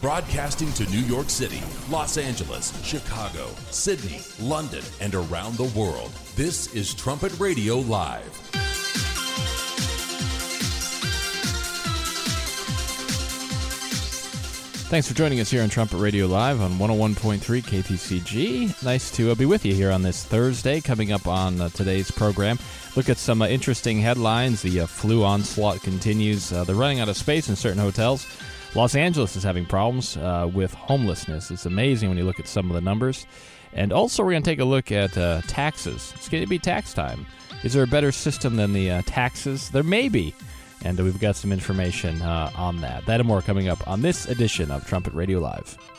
Broadcasting to New York City, Los Angeles, Chicago, Sydney, London, and around the world. This is Trumpet Radio Live. Thanks for joining us here on Trumpet Radio Live on 101.3 KPCG. Nice to uh, be with you here on this Thursday. Coming up on uh, today's program, look at some uh, interesting headlines. The flu onslaught continues. They're running out of space in certain hotels. Los Angeles is having problems uh, with homelessness. It's amazing when you look at some of the numbers. And also, we're going to take a look at taxes. It's going to be tax time. Is there a better system than the taxes? There may be and we've got some information uh, on that. That and more coming up on this edition of Trumpet Radio Live.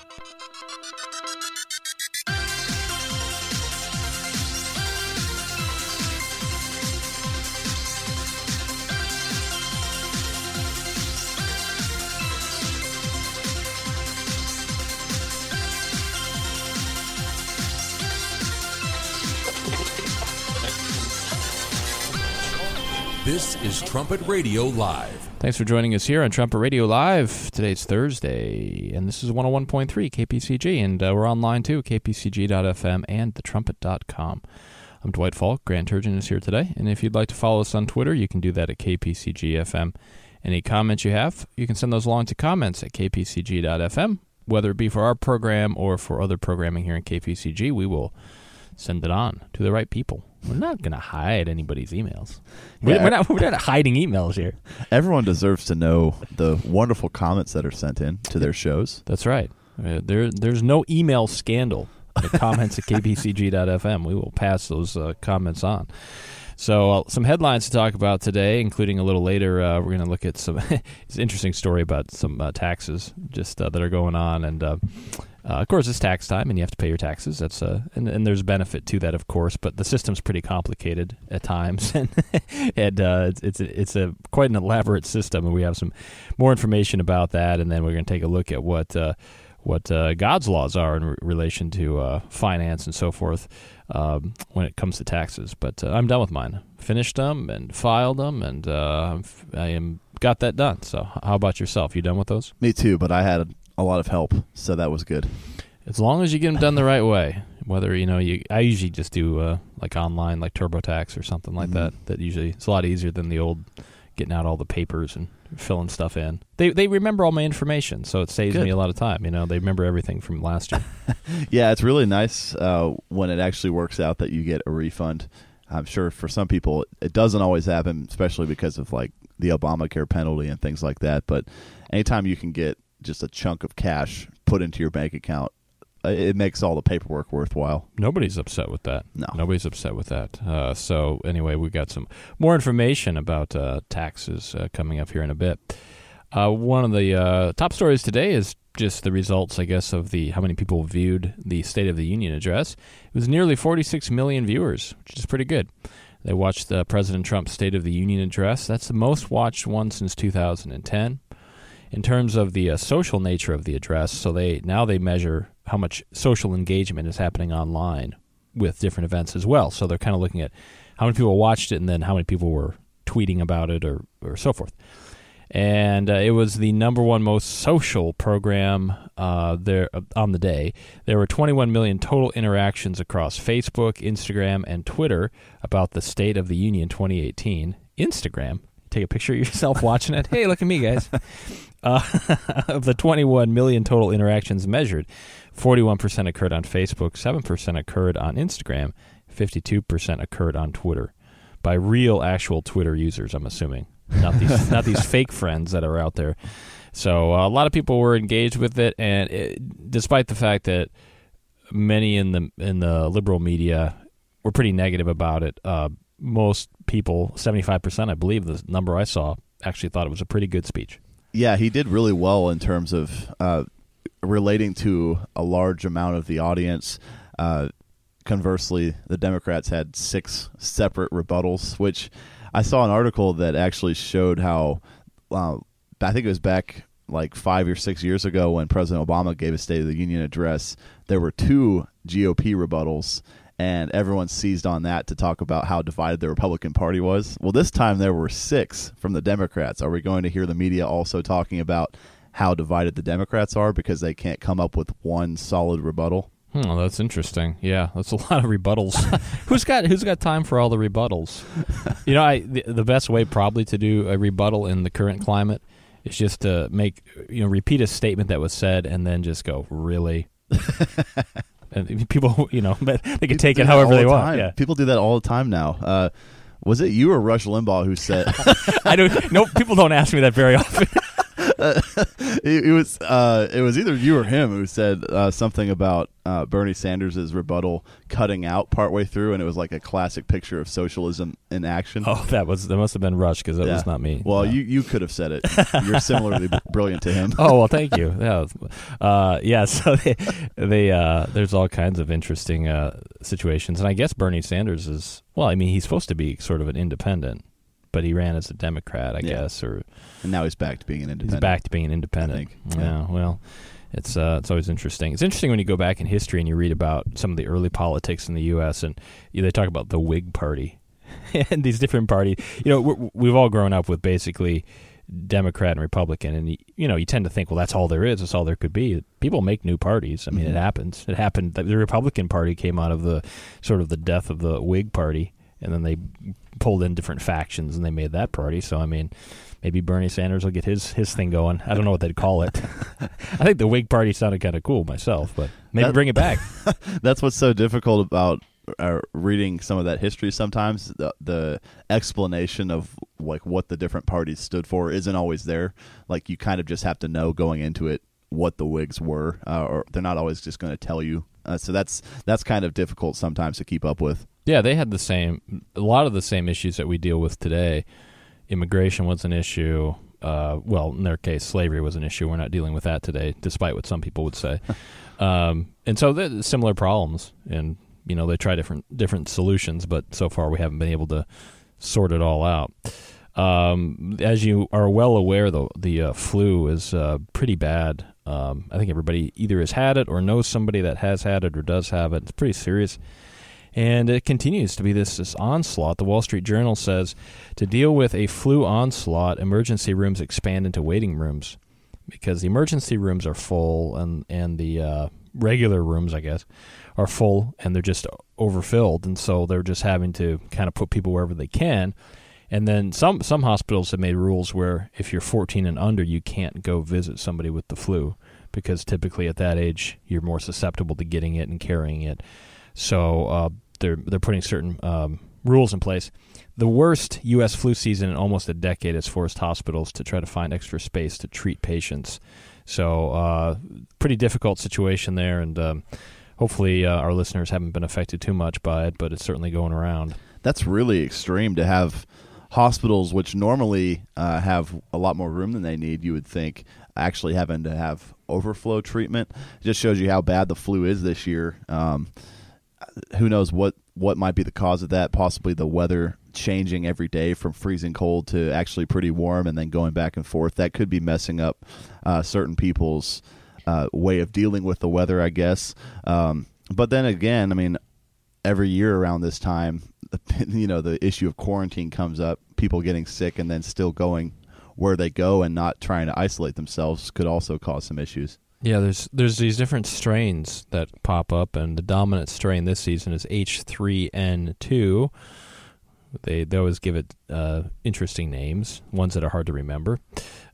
This is Trumpet Radio Live. Thanks for joining us here on Trumpet Radio Live. Today's Thursday, and this is 101.3 KPCG, and uh, we're online too, kpcg.fm and thetrumpet.com. I'm Dwight Falk. Grant Turgeon is here today, and if you'd like to follow us on Twitter, you can do that at kpcgfm. Any comments you have, you can send those along to comments at kpcg.fm, whether it be for our program or for other programming here in KPCG. We will send it on to the right people. We're not going to hide anybody's emails. We're, we're, not, we're not hiding emails here. Everyone deserves to know the wonderful comments that are sent in to their shows. That's right. Uh, there, there's no email scandal. The comments at kpcg.fm. We will pass those uh, comments on. So, uh, some headlines to talk about today, including a little later. Uh, we're going to look at some. it's an interesting story about some uh, taxes just uh, that are going on, and uh, uh, of course, it's tax time, and you have to pay your taxes. That's and, and there's benefit to that, of course. But the system's pretty complicated at times, and, and it's it's a, it's a quite an elaborate system. And we have some more information about that, and then we're going to take a look at what what God's laws are in re- relation to finance and so forth um, when it comes to taxes. But uh, I'm done with mine. Finished them and filed them, and uh, I am got that done. So, how about yourself? You done with those? Me too, but I had a lot of help, so that was good. As long as you get them done the right way, whether you know you, I usually just do uh, like online, like TurboTax or something like mm-hmm. that. That usually it's a lot easier than the old getting out all the papers and filling stuff in. They they remember all my information, so it saves Good. me a lot of time. You know, they remember everything from last year. yeah, it's really nice uh, when it actually works out that you get a refund. I'm sure for some people it doesn't always happen, especially because of like the Obamacare penalty and things like that. But anytime you can get just a chunk of cash put into your bank account, it makes all the paperwork worthwhile. Nobody's upset with that. No, nobody's upset with that. Uh, so anyway, we got some more information about uh, taxes uh, coming up here in a bit. Uh, one of the uh, top stories today is just the results, I guess, of the how many people viewed the State of the Union address. It was nearly 46 million viewers, which is pretty good. They watched President Trump's State of the Union address. That's the most watched one since 2010 in terms of the uh, social nature of the address. So they now they measure how much social engagement is happening online with different events as well. So they're kind of looking at how many people watched it and then how many people were tweeting about it or or so forth. And uh, it was the number one most social program uh, there uh, on the day. There were 21 million total interactions across Facebook, Instagram, and Twitter about the State of the Union 2018. Instagram, take a picture of yourself watching it. Hey, look at me, guys. Uh, of the 21 million total interactions measured, 41% occurred on Facebook, 7% occurred on Instagram, 52% occurred on Twitter by real, actual Twitter users, I'm assuming. Not these, not these fake friends that are out there. So uh, a lot of people were engaged with it, and it, despite the fact that many in the in the liberal media were pretty negative about it, uh, most people, 75%, I believe the number I saw, actually thought it was a pretty good speech. Yeah, he did really well in terms of uh, relating to a large amount of the audience. Uh, conversely, the Democrats had six separate rebuttals, which I saw an article that actually showed how uh, I think it was back like five or six years ago when President Obama gave a State of the Union address. There were two GOP rebuttals, and everyone seized on that to talk about how divided the Republican Party was. Well, this time there were six from the Democrats. Are we going to hear the media also talking about how divided the Democrats are because they can't come up with one solid rebuttal. Hmm, that's interesting. Yeah, that's a lot of rebuttals. who's got Who's got time for all the rebuttals? you know, I the, the best way probably to do a rebuttal in the current climate is just to make you know repeat a statement that was said and then just go really. and people, you know, they can take it however they the want. Yeah. People do that all the time now. Uh, was it you or Rush Limbaugh who said I don't. No, people don't ask me that very often. it, it was uh, it was either you or him who said uh, something about uh, Bernie Sanders' rebuttal cutting out partway through, and it was like a classic picture of socialism in action. oh, that was that must have been Rush because that Yeah. was not me. Well, you you could have said it. You're similarly brilliant to him. Oh well, thank you. Yeah, uh, yeah. So they, they uh, there's all kinds of interesting uh, situations, and I guess Bernie Sanders is well. I mean, he's supposed to be sort of an independent, but he ran as a Democrat, I Yeah. guess, or And now he's back to being an independent. he's back to being an independent. Think, Yeah. Well, it's uh, it's always interesting. It's interesting when you go back in history and you read about some of the early politics in the U.S. and you, they talk about the Whig Party and these different parties. You know, we're, we've all grown up with basically Democrat and Republican, and you, you know, you tend to think, well, that's all there is. That's all there could be. People make new parties. I mean, Mhm. it happens. It happened. The Republican Party came out of the sort of the death of the Whig Party, and then they pulled in different factions and they made that party. So I mean, maybe Bernie Sanders will get his his thing going. I don't know what they'd call it. I think the Whig Party sounded kind of cool myself, but maybe That- bring it back. That's what's so difficult about uh, reading some of that history. Sometimes the, the explanation of like what the different parties stood for isn't always there. Like you kind of just have to know going into it what the Whigs were, uh, or they're not always just going to tell you. Uh, so that's that's kind of difficult sometimes to keep up with. Yeah, they had the same, a lot of the same issues that we deal with today. Immigration was an issue. Uh, well, in their case, slavery was an issue. We're not dealing with that today, despite what some people would say. um, and so, similar problems, and you know, they try different different solutions, but so far we haven't been able to sort it all out. Um, as you are well aware, though, the uh, flu is uh, pretty bad. Um, I think everybody either has had it or knows somebody that has had it or does have it. It's pretty serious. And it continues to be this, this onslaught. The Wall Street Journal says to deal with a flu onslaught, emergency rooms expand into waiting rooms because the emergency rooms are full and, and the uh, regular rooms, I guess, are full and they're just overfilled. And so they're just having to kind of put people wherever they can. And then some, some hospitals have made rules where if you're 14 and under, you can't go visit somebody with the flu because typically at that age, you're more susceptible to getting it and carrying it. So uh, they're they're putting certain um, rules in place. The worst U.S. flu season in almost a decade has forced hospitals to try to find extra space to treat patients. So uh, pretty difficult situation there, and um, hopefully uh, our listeners haven't been affected too much by it, but it's certainly going around. That's really extreme to have hospitals, which normally uh, have a lot more room than they need. You would think actually having to have overflow treatment it just shows you how bad the flu is this year. Um, who knows what what might be the cause of that? Possibly the weather changing every day from freezing cold to actually pretty warm, and then going back and forth. That could be messing up uh, certain people's uh, way of dealing with the weather, I guess. Um, but then again, I mean, every year around this time, you know, the issue of quarantine comes up. People getting sick and then still going where they go and not trying to isolate themselves could also cause some issues. Yeah, there's there's these different strains that pop up, and the dominant strain this season is H3N2. They they always give it uh, interesting names, ones that are hard to remember.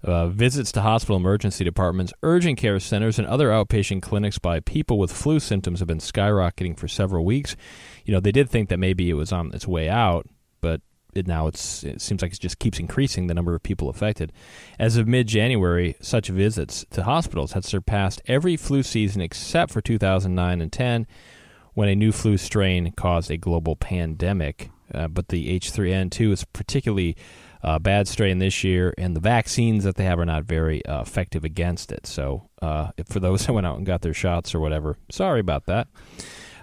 Uh, visits to hospital emergency departments, urgent care centers, and other outpatient clinics by people with flu symptoms have been skyrocketing for several weeks. You know, they did think that maybe it was on its way out, but it now it's it seems like it just keeps increasing the number of people affected. As of mid-January, such visits to hospitals had surpassed every flu season except for 2009 and 10, when a new flu strain caused a global pandemic. Uh, but the H3N2 is particularly uh, bad strain this year, and the vaccines that they have are not very uh, effective against it. So, uh, for those that went out and got their shots or whatever, sorry about that.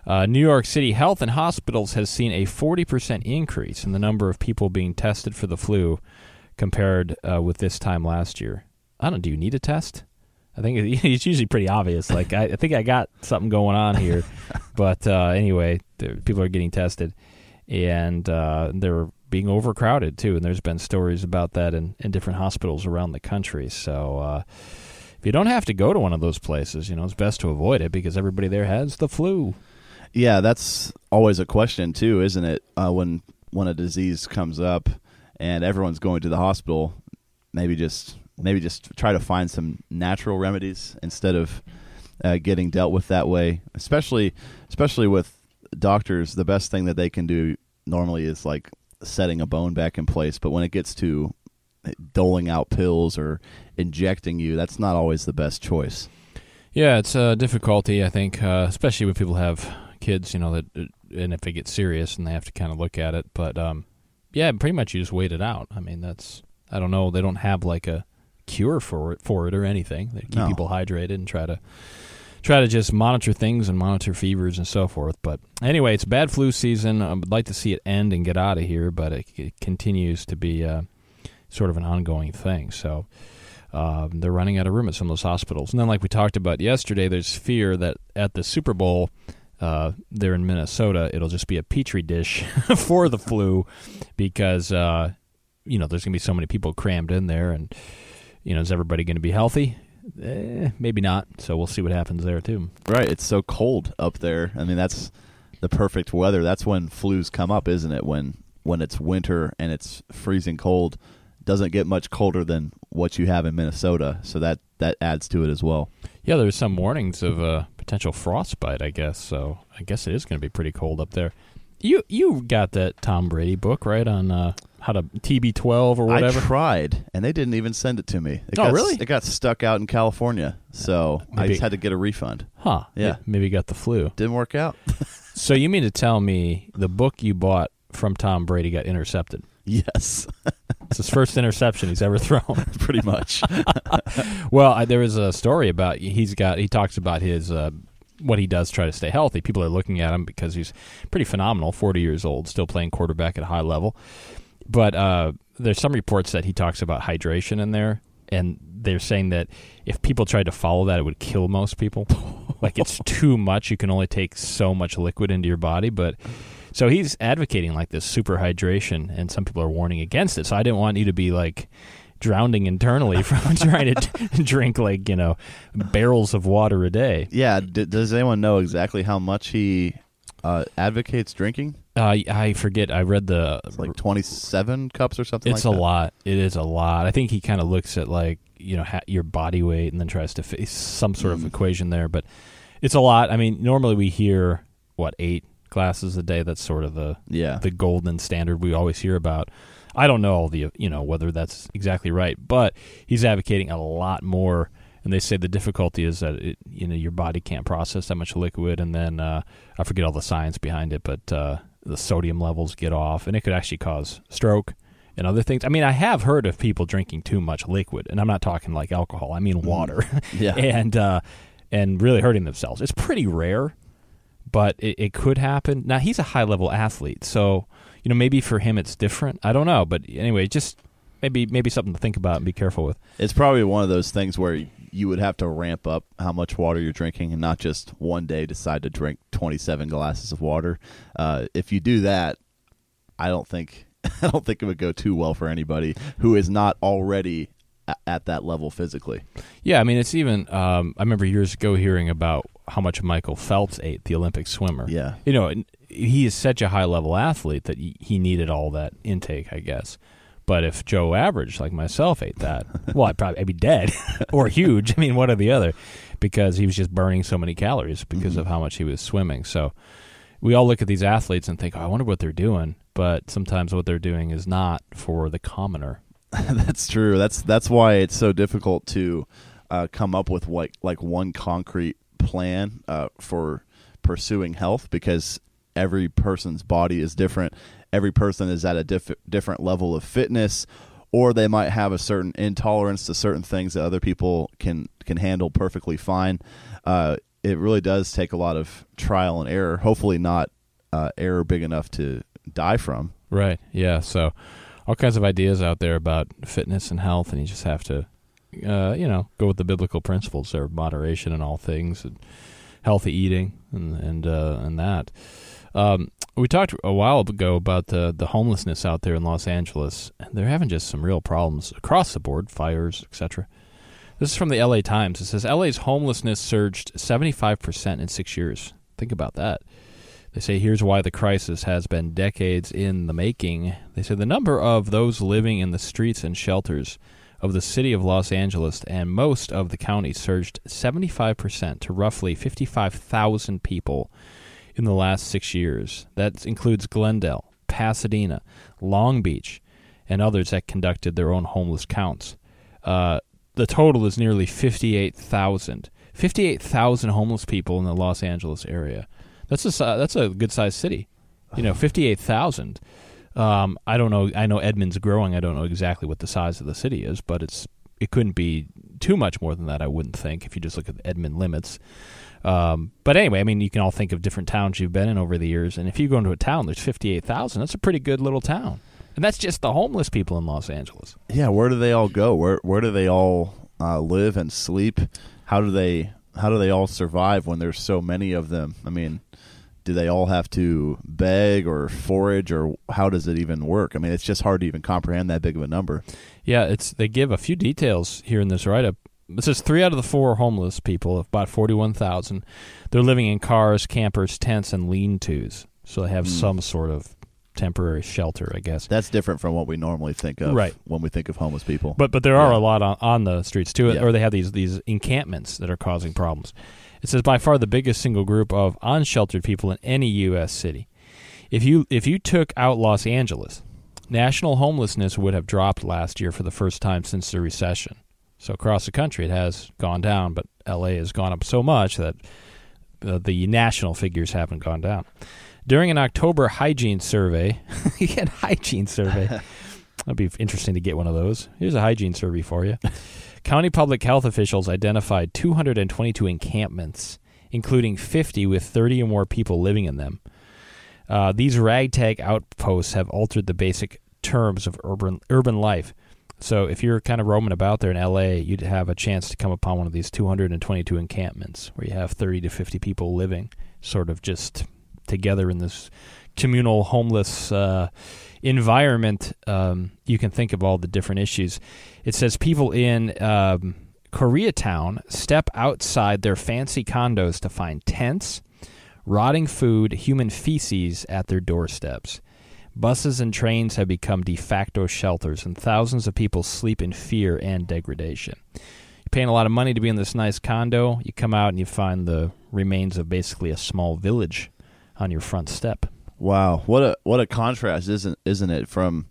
Uh, New York City Health and Hospitals has seen a 40% increase in the number of people being tested for the flu compared uh, with this time last year. I don't. Do you need a test? I think it's usually pretty obvious. Like I, I think I got something going on here, but uh, anyway, people are getting tested, and uh, they're being overcrowded too. And there's been stories about that in, in different hospitals around the country. So. Uh, if you don't have to go to one of those places, you know, it's best to avoid it because everybody there has the flu. Yeah, that's always a question too, isn't it? Uh, when when a disease comes up and everyone's going to the hospital, maybe just maybe just try to find some natural remedies instead of uh, getting dealt with that way. Especially especially with doctors, the best thing that they can do normally is like setting a bone back in place. But when it gets to doling out pills or injecting you, that's not always the best choice. Yeah, it's a difficulty, I think, uh, especially when people have kids, you know, that and if they get serious and they have to kind of look at it. But um, yeah, pretty much you just wait it out. I mean, that's I don't know. They don't have like a cure for it for it or anything. They keep No. people hydrated and try to try to just monitor things and monitor fevers and so forth. But anyway, it's bad flu season. I would like to see it end and get out of here, but it, it continues to be uh, sort of an ongoing thing. So. Um, they're running out of room at some of those hospitals. And then, like we talked about yesterday, there's fear that at the Super Bowl, uh, there in Minnesota, it'll just be a petri dish for the flu because, uh, you know, there's going to be so many people crammed in there. And, you know, is everybody going to be healthy? Eh, maybe not. So we'll see what happens there, too. Right, it's so cold up there. I mean, that's the perfect weather. That's when flus come up, isn't it? When when it's winter and it's freezing cold, doesn't get much colder than what you have in Minnesota, so that that adds to it as well. Yeah, there's some warnings of uh, potential frostbite, I guess. So I guess it is going to be pretty cold up there. You you got that Tom Brady book right on uh, how to TB12 or whatever. I tried, and they didn't even send it to me. It Oh, got, really? It got stuck out in California, so I just had to get a refund. huh? Yeah. Maybe you got the flu. Didn't work out. So you mean to tell me the book you bought from Tom Brady got intercepted? yes, It's his first interception he's ever thrown. pretty much. well, I, there was a story about he's got he talks about his uh, what he does try to stay healthy. People are looking at him because he's pretty phenomenal, forty years old, still playing quarterback at a high level. But uh, there's some reports that he talks about hydration in there, and they're saying that if people tried to follow that, it would kill most people. like it's too much; you can only take so much liquid into your body, but. So he's advocating like this super hydration, and some people are warning against it. So I didn't want you to be like drowning internally from trying to drink like you know barrels of water a day. yeah. D- does anyone know exactly how much he uh, advocates drinking? Uh, I forget. I read the. It's like twenty-seven cups or something. it's like a that. lot. It is a lot. I think he kind of looks at like you know ha- your body weight and then tries to face some sort of Mm. equation there. But it's a lot. I mean, normally we hear what eight glasses a day. That's sort of the Yeah. the golden standard we always hear about. I don't know all the you know whether that's exactly right, but he's advocating a lot more. And they say the difficulty is that it, you know your body can't process that much liquid, and then uh, I forget all the science behind it, but uh, the sodium levels get off, and it could actually cause stroke and other things. I mean, I have heard of people drinking too much liquid, and I'm not talking like alcohol. I mean water, Yeah. and uh, and really hurting themselves. It's pretty rare, but it, it could happen. Now he's a high level athlete, so you know maybe for him it's different. I don't know, but anyway, just maybe maybe something to think about and be careful with. It's probably one of those things where you would have to ramp up how much water you're drinking and not just one day decide to drink 27 glasses of water. Uh, if you do that, I don't think I don't think it would go too well for anybody who is not already at that level physically. Yeah, I mean it's even. Um, I remember years ago hearing about how much Michael Phelps ate, the Olympic swimmer. Yeah. you know, and he is such a high level athlete that he needed all that intake, I guess. But if Joe Average, like myself, ate that, well, I'd probably I'd be dead or huge. I mean, one or the other, because he was just burning so many calories because of how much he was swimming. So we all look at these athletes and think, oh, I wonder what they're doing. But sometimes what they're doing is not for the commoner. that's true. That's that's why it's so difficult to uh, come up with like like one concrete plan uh, for pursuing health because every person's body is different. Every person is at a diff- different level of fitness, or they might have a certain intolerance to certain things that other people can can handle perfectly fine. Uh, it really does take a lot of trial and error. Hopefully, not uh, error big enough to die from. Right. Yeah. So all kinds of ideas out there about fitness and health, and you just have to, uh, you know, go with the biblical principles there moderation in all things, and healthy eating, and and uh, and that. Um, we talked a while ago about the the homelessness out there in Los Angeles, and they're having just some real problems across the board, fires, etc. This is from the LA Times. It says LA's homelessness surged 75% in six years. Think about that. They say here's why the crisis has been decades in the making. They say the number of those living in the streets and shelters of the city of Los Angeles and most of the county surged 75% to roughly 55,000 people in the last six years. That includes Glendale, Pasadena, Long Beach, and others that conducted their own homeless counts. Uh, the total is nearly 58,000. 58,000 homeless people in the Los Angeles area. That's a that's a good sized city. You know, 58,000. Um, I don't know. I know Edmond's growing. I don't know exactly what the size of the city is, but it's it couldn't be too much more than that. I wouldn't think if you just look at the Edmond limits. Um, but anyway, I mean, you can all think of different towns you've been in over the years, and if you go into a town, there's fifty-eight thousand. That's a pretty good little town, and that's just the homeless people in Los Angeles. Yeah, where do they all go? Where where do they all uh, live and sleep? How do they how do they all survive when there's so many of them? I mean, do they all have to beg or forage or how does it even work? I mean, it's just hard to even comprehend that big of a number. Yeah, it's they give a few details here in this write up. It says three out of the four homeless people, about forty-one thousand, they're living in cars, campers, tents, and lean-tos. So they have mm. some sort of temporary shelter, I guess. That's different from what we normally think of right. when we think of homeless people. But but there are yeah. a lot on, on the streets too, yeah. or they have these these encampments that are causing problems. It says by far the biggest single group of unsheltered people in any U.S. city. If you if you took out Los Angeles, national homelessness would have dropped last year for the first time since the recession. So across the country, it has gone down, but L.A. has gone up so much that the, the national figures haven't gone down. During an October hygiene survey, you get hygiene survey. That'd be interesting to get one of those. Here's a hygiene survey for you. County public health officials identified 222 encampments, including 50 with 30 or more people living in them. Uh, these ragtag outposts have altered the basic terms of urban urban life. So if you're kind of roaming about there in LA, you'd have a chance to come upon one of these 222 encampments where you have 30 to 50 people living sort of just together in this communal homeless uh, environment, um, you can think of all the different issues. It says people in um, Koreatown step outside their fancy condos to find tents, rotting food, human feces at their doorsteps. Buses and trains have become de facto shelters, and thousands of people sleep in fear and degradation. You're paying a lot of money to be in this nice condo. You come out and you find the remains of basically a small village on your front step. Wow, what a what a contrast, isn't isn't it? From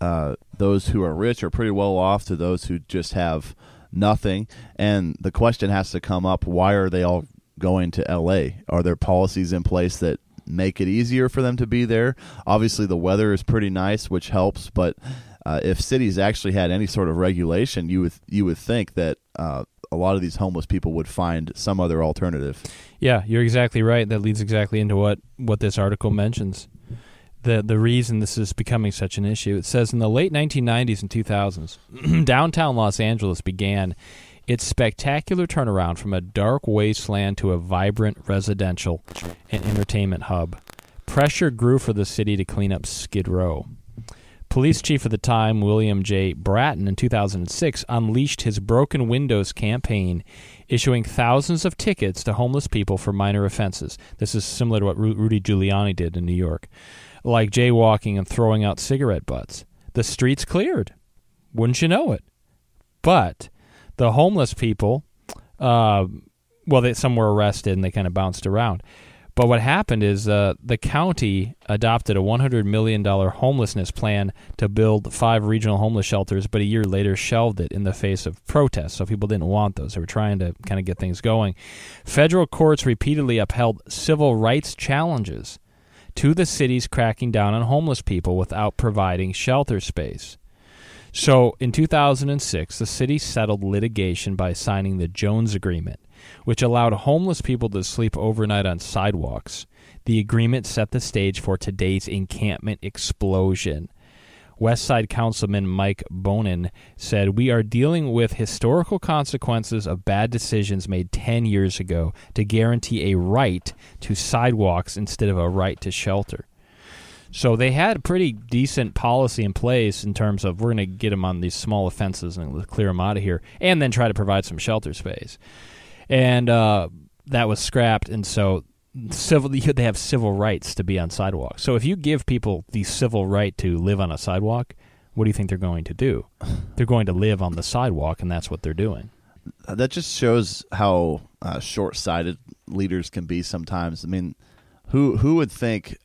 uh, those who are rich or pretty well off to those who just have nothing. And the question has to come up: Why are they all going to L.A.? Are there policies in place that make it easier for them to be there? Obviously, the weather is pretty nice, which helps. But uh, if cities actually had any sort of regulation, you would you would think that uh, a lot of these homeless people would find some other alternative. Yeah, you're exactly right. That leads exactly into what, what this article mentions. The the reason this is becoming such an issue. It says in the late 1990s and 2000s, downtown Los Angeles began its spectacular turnaround from a dark wasteland to a vibrant residential and entertainment hub. Pressure grew for the city to clean up Skid Row. Police chief at the time, William J. Bratton, in 2006, unleashed his Broken Windows campaign issuing thousands of tickets to homeless people for minor offenses. This is similar to what Ru- Rudy Giuliani did in New York, like jaywalking and throwing out cigarette butts. The streets cleared. Wouldn't you know it? But the homeless people, uh, well, they, some were arrested and they kind of bounced around. But what happened is uh, the county adopted a $100 million homelessness plan to build five regional homeless shelters, but a year later shelved it in the face of protests. So people didn't want those. They were trying to kind of get things going. Federal courts repeatedly upheld civil rights challenges to the city's cracking down on homeless people without providing shelter space. So in 2006, the city settled litigation by signing the Jones Agreement which allowed homeless people to sleep overnight on sidewalks. The agreement set the stage for today's encampment explosion. West Side Councilman Mike Bonin said, We are dealing with historical consequences of bad decisions made 10 years ago to guarantee a right to sidewalks instead of a right to shelter. So they had pretty decent policy in place in terms of we're going to get them on these small offenses and clear them out of here, and then try to provide some shelter space. And uh, that was scrapped, and so civil they have civil rights to be on sidewalks. So if you give people the civil right to live on a sidewalk, what do you think they're going to do? they're going to live on the sidewalk, and that's what they're doing. That just shows how uh, short-sighted leaders can be sometimes. I mean, who who would think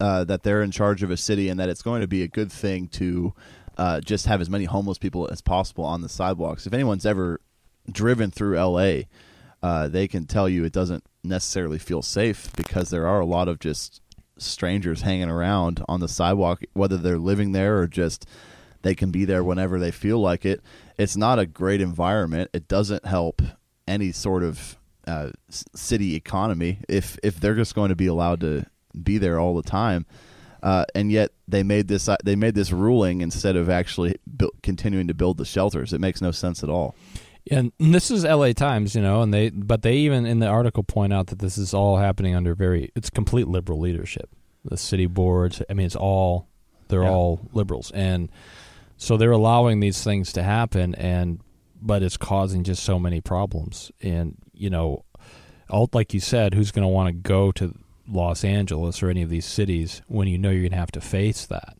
uh, that they're in charge of a city and that it's going to be a good thing to uh, just have as many homeless people as possible on the sidewalks? If anyone's ever driven through L.A., uh, they can tell you it doesn't necessarily feel safe because there are a lot of just strangers hanging around on the sidewalk, whether they're living there or just they can be there whenever they feel like it. It's not a great environment. It doesn't help any sort of uh, city economy if if they're just going to be allowed to be there all the time. Uh, and yet they made this they made this ruling instead of actually bu- continuing to build the shelters. It makes no sense at all. And this is L.A. Times, you know, and they but they even in the article point out that this is all happening under very it's complete liberal leadership. The city boards, I mean, it's all they're yeah. all liberals, and so they're allowing these things to happen, and but it's causing just so many problems. And you know, all like you said, who's going to want to go to Los Angeles or any of these cities when you know you're going to have to face that?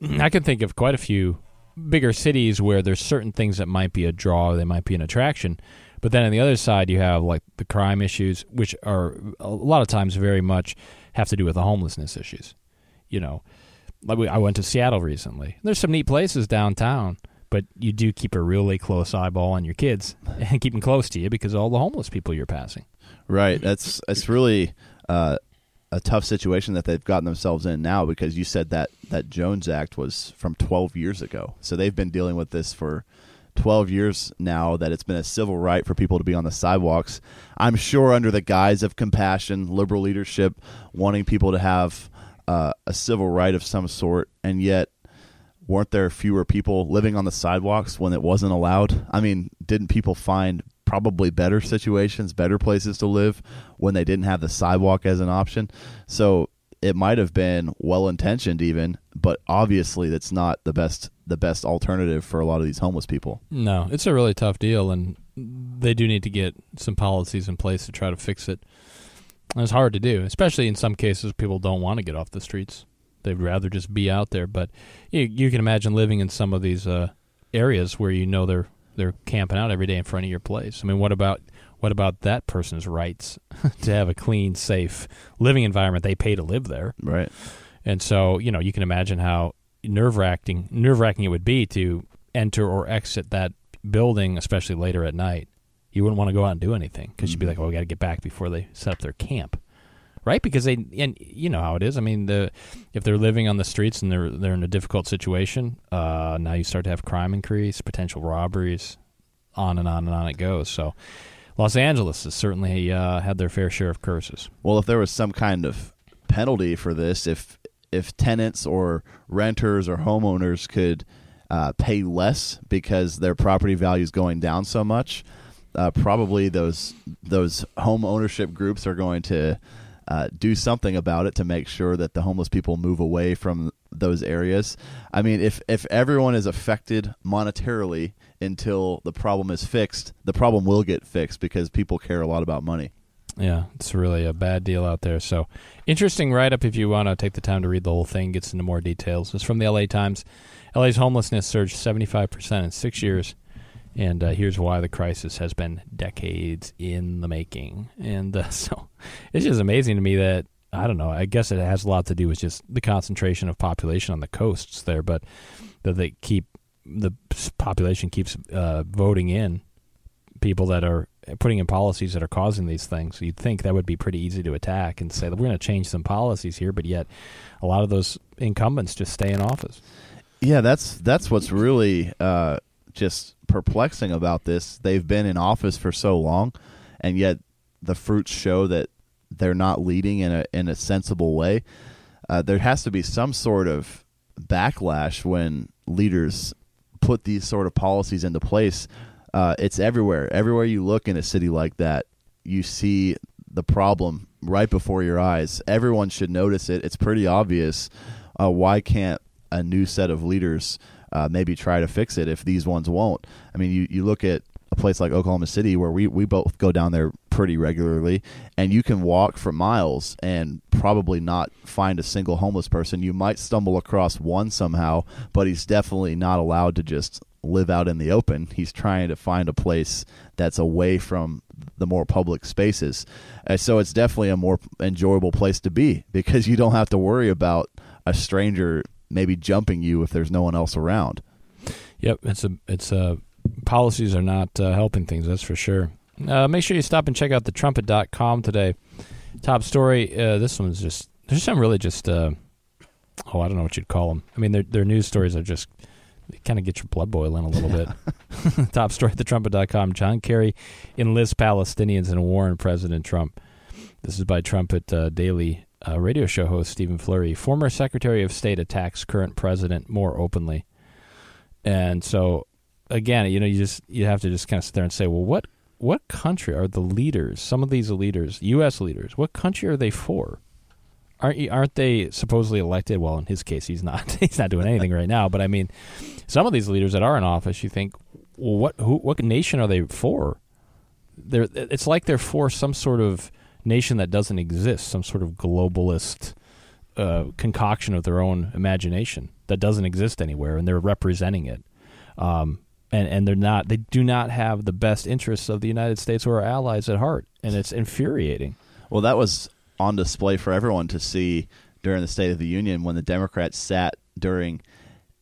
I can think of quite a few bigger cities where there's certain things that might be a draw, they might be an attraction. But then on the other side, you have like the crime issues, which are a lot of times very much have to do with the homelessness issues. You know, like I went to Seattle recently. There's some neat places downtown, but you do keep a really close eyeball on your kids and keep them close to you because all the homeless people you're passing. Right. That's that's really uh, a tough situation that they've gotten themselves in now because you said that that Jones Act was from 12 years ago. So they've been dealing with this for 12 years now that it's been a civil right for people to be on the sidewalks. I'm sure under the guise of compassion, liberal leadership wanting people to have uh, a civil right of some sort and yet weren't there fewer people living on the sidewalks when it wasn't allowed? I mean, didn't people find probably better situations, better places to live when they didn't have the sidewalk as an option. So it might have been well intentioned even, but obviously that's not the best the best alternative for a lot of these homeless people. No, it's a really tough deal and they do need to get some policies in place to try to fix it. And it's hard to do, especially in some cases people don't want to get off the streets. They'd rather just be out there, but you, you can imagine living in some of these uh, areas where you know they're they're camping out every day in front of your place. I mean, what about what about that person's rights to have a clean, safe living environment? They pay to live there, right? And so, you know, you can imagine how nerve wracking nerve wracking it would be to enter or exit that building, especially later at night. You wouldn't want to go out and do anything because mm-hmm. you'd be like, "Oh, we got to get back before they set up their camp." Right? Because they and you know how it is. I mean, the if they're living on the streets and they're they're in a difficult situation, uh, now you start to have crime increase, potential robberies, on and on and on it goes. So. Los Angeles has certainly uh, had their fair share of curses. Well, if there was some kind of penalty for this, if if tenants or renters or homeowners could uh, pay less because their property value is going down so much, uh, probably those those home ownership groups are going to uh, do something about it to make sure that the homeless people move away from those areas. I mean, if if everyone is affected monetarily until the problem is fixed, the problem will get fixed because people care a lot about money. Yeah, it's really a bad deal out there. So, interesting write up if you want to take the time to read the whole thing, gets into more details. It's from the LA Times. LA's homelessness surged 75% in six years. And uh, here's why the crisis has been decades in the making. And uh, so it's just amazing to me that, I don't know, I guess it has a lot to do with just the concentration of population on the coasts there, but that they keep, the population keeps uh, voting in people that are putting in policies that are causing these things. You'd think that would be pretty easy to attack and say that we're going to change some policies here, but yet a lot of those incumbents just stay in office. Yeah, that's that's what's really uh, just perplexing about this. They've been in office for so long, and yet the fruits show that they're not leading in a in a sensible way. Uh, there has to be some sort of backlash when leaders put these sort of policies into place. Uh, it's everywhere. Everywhere you look in a city like that, you see the problem right before your eyes. Everyone should notice it. It's pretty obvious. Uh, why can't a new set of leaders uh, maybe try to fix it if these ones won't? I mean, you, you look at a place like Oklahoma City where we, we both go down there pretty regularly and you can walk for miles and probably not find a single homeless person. You might stumble across one somehow, but he's definitely not allowed to just live out in the open. He's trying to find a place that's away from the more public spaces. Uh, so it's definitely a more enjoyable place to be because you don't have to worry about a stranger maybe jumping you if there's no one else around. Yep, it's a it's a policies are not uh, helping things. That's for sure. Uh, make sure you stop and check out the trumpet.com today. Top story. Uh, this one's just there's some really just uh, oh I don't know what you'd call them. I mean their their news stories are just they kind of get your blood boiling a little bit. Top story at the trumpet.com. John Kerry enlists Palestinians in a war on President Trump. This is by Trumpet uh, Daily uh, radio show host Stephen Flurry. Former Secretary of State attacks current president more openly. And so again, you know, you just you have to just kind of sit there and say, well, what what country are the leaders? Some of these leaders, U.S. leaders, what country are they for? Aren't aren't they supposedly elected? Well, in his case, he's not. he's not doing anything right now. But I mean, some of these leaders that are in office, you think, well, what who, what nation are they for? They're it's like they're for some sort of nation that doesn't exist, some sort of globalist uh, concoction of their own imagination that doesn't exist anywhere, and they're representing it. Um, and and they're not they do not have the best interests of the United States or our allies at heart, and it's infuriating. Well, that was on display for everyone to see during the State of the Union when the Democrats sat during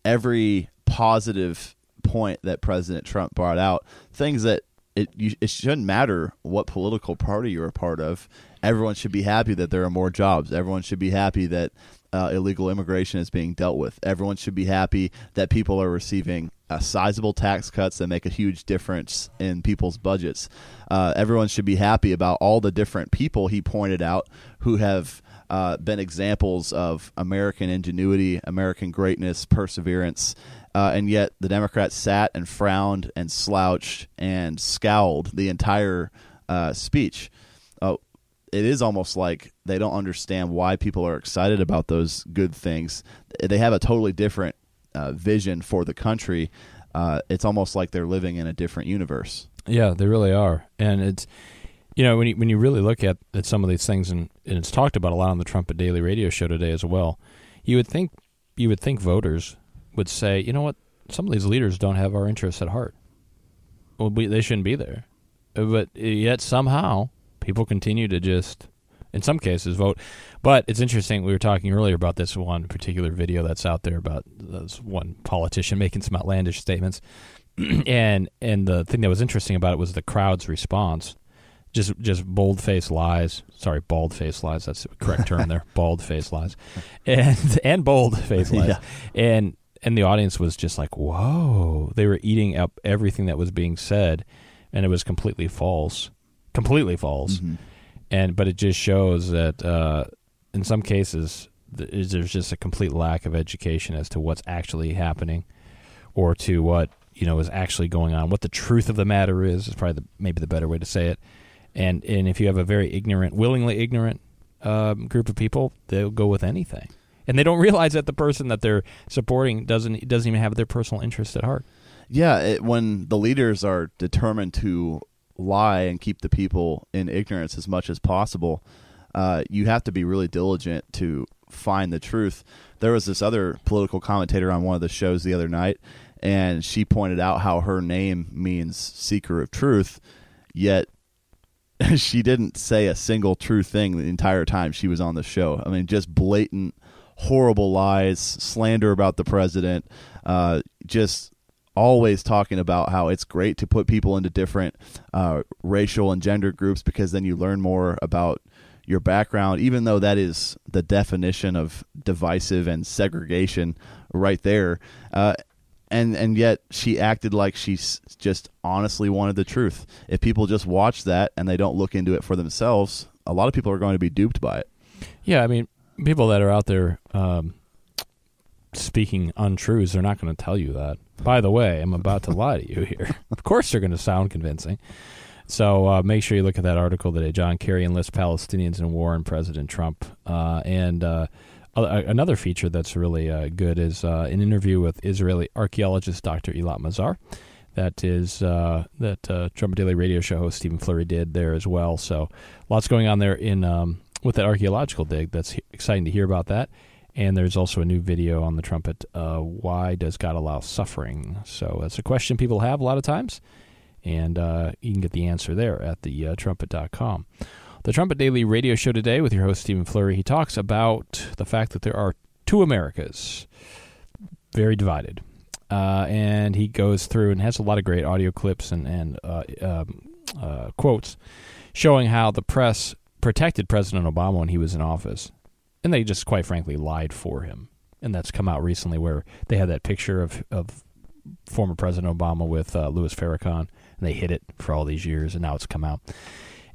every positive point that President Trump brought out, things that it you, it shouldn't matter what political party you're a part of. Everyone should be happy that there are more jobs. Everyone should be happy that uh, illegal immigration is being dealt with. Everyone should be happy that people are receiving uh, sizable tax cuts that make a huge difference in people's budgets. Uh, everyone should be happy about all the different people he pointed out who have uh, been examples of American ingenuity, American greatness, perseverance. Uh, and yet the Democrats sat and frowned and slouched and scowled the entire uh, speech it is almost like they don't understand why people are excited about those good things. They have a totally different uh, vision for the country. Uh, it's almost like they're living in a different universe. Yeah, they really are, and it's you know when you when you really look at, at some of these things, and, and it's talked about a lot on the Trumpet Daily Radio Show today as well. You would think you would think voters would say, you know what, some of these leaders don't have our interests at heart. Well, we, they shouldn't be there, but yet somehow people continue to just in some cases vote but it's interesting we were talking earlier about this one particular video that's out there about this one politician making some outlandish statements and and the thing that was interesting about it was the crowd's response just just bold faced lies sorry bald faced lies that's the correct term there bald faced lies and and bold faced lies yeah. and and the audience was just like whoa they were eating up everything that was being said and it was completely false completely false. Mm-hmm. And but it just shows that uh, in some cases th- there's just a complete lack of education as to what's actually happening, or to what you know is actually going on. What the truth of the matter is is probably the, maybe the better way to say it. And and if you have a very ignorant, willingly ignorant um, group of people, they'll go with anything, and they don't realize that the person that they're supporting doesn't doesn't even have their personal interest at heart. Yeah, it, when the leaders are determined to lie and keep the people in ignorance as much as possible, uh, you have to be really diligent to find the truth. There was this other political commentator on one of the shows the other night, and she pointed out how her name means seeker of truth, yet she didn't say a single true thing the entire time she was on the show. I mean, just blatant, horrible lies, slander about the president, uh, just always talking about how it's great to put people into different uh, racial and gender groups because then you learn more about your background, even though that is the definition of divisive and segregation right there. Uh, and and yet she acted like she just honestly wanted the truth. If people just watch that and they don't look into it for themselves, a lot of people are going to be duped by it. Yeah, I mean, people that are out there um, speaking untruths, they're not going to tell you that. By the way, I'm about to lie to you here. of course, they're going to sound convincing. So uh, make sure you look at that article today. John Kerry enlists Palestinians in war and President Trump. Uh, and uh, another feature that's really uh, good is uh, an interview with Israeli archaeologist Dr. Eilat Mazar. That is uh, that uh, Trumpet Daily Radio show host Stephen Flurry did there as well. So lots going on there in um, with that archaeological dig. That's exciting to hear about that. And there's also a new video on the trumpet. Uh, why does God allow suffering? So that's a question people have a lot of times, and uh, you can get the answer there at the uh, trumpet.com. The Trumpet Daily Radio Show today with your host Stephen Flurry. He talks about the fact that there are two Americas, very divided uh, and he goes through and has a lot of great audio clips and and uh, um, uh, quotes showing how the press protected President Obama when he was in office, and they just quite frankly lied for him. And that's come out recently where they had that picture of of former President Obama with uh, Louis Farrakhan, and they hid it for all these years, and now it's come out.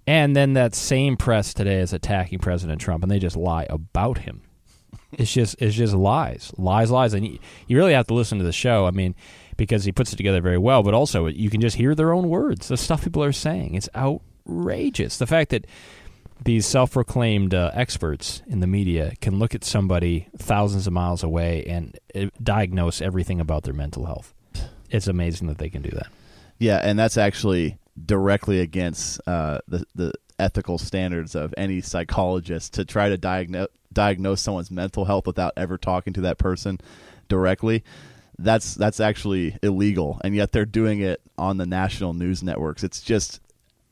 And then that same press today is attacking President Trump, and they just lie about him it's just it's just lies, lies, lies, and you, you really have to listen to the show. I mean, because he puts it together very well, but also you can just hear their own words, the stuff people are saying. It's outrageous. The fact that these self-proclaimed uh, experts in the media can look at somebody thousands of miles away and uh, diagnose everything about their mental health. It's amazing that they can do that. Yeah, and that's actually directly against uh, the the ethical standards of any psychologist to try to diagnose diagnose someone's mental health without ever talking to that person directly that's that's actually illegal. And yet they're doing it on the national news networks. It's just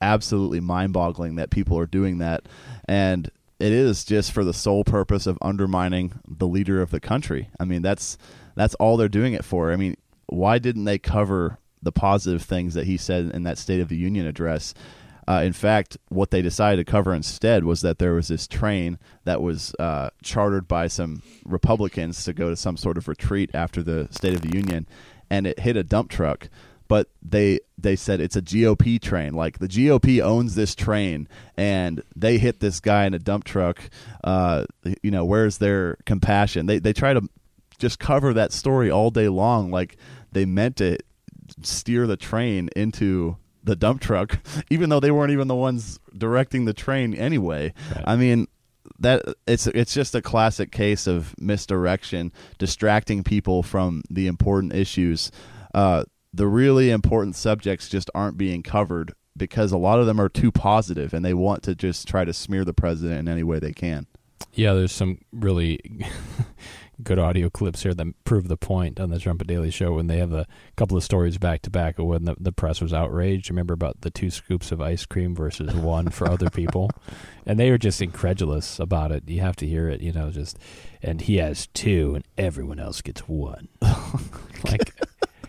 absolutely mind-boggling that people are doing that. And it is just for the sole purpose of undermining the leader of the country. I mean that's that's all they're doing it for. I mean why didn't they cover the positive things that he said in that state of the union address uh, in fact, what they decided to cover instead was that there was this train that was uh, chartered by some Republicans to go to some sort of retreat after the State of the Union, and it hit a dump truck. But they they said it's a GOP train. Like the GOP owns this train, and they hit this guy in a dump truck. Uh, you know, where's their compassion? They they try to just cover that story all day long, like they meant to steer the train into the dump truck, even though they weren't even the ones directing the train anyway. Right. I mean, that it's it's just a classic case of misdirection, distracting people from the important issues. Uh, the really important subjects just aren't being covered because a lot of them are too positive and they want to just try to smear the president in any way they can. Yeah, there's some really good audio clips here that prove the point on the Trumpet Daily Show when they have a couple of stories back to back of when the, the press was outraged. Remember about the two scoops of ice cream versus one for other people, and they were just incredulous about it. You have to hear it, you know, just and he has two, and everyone else gets one. like,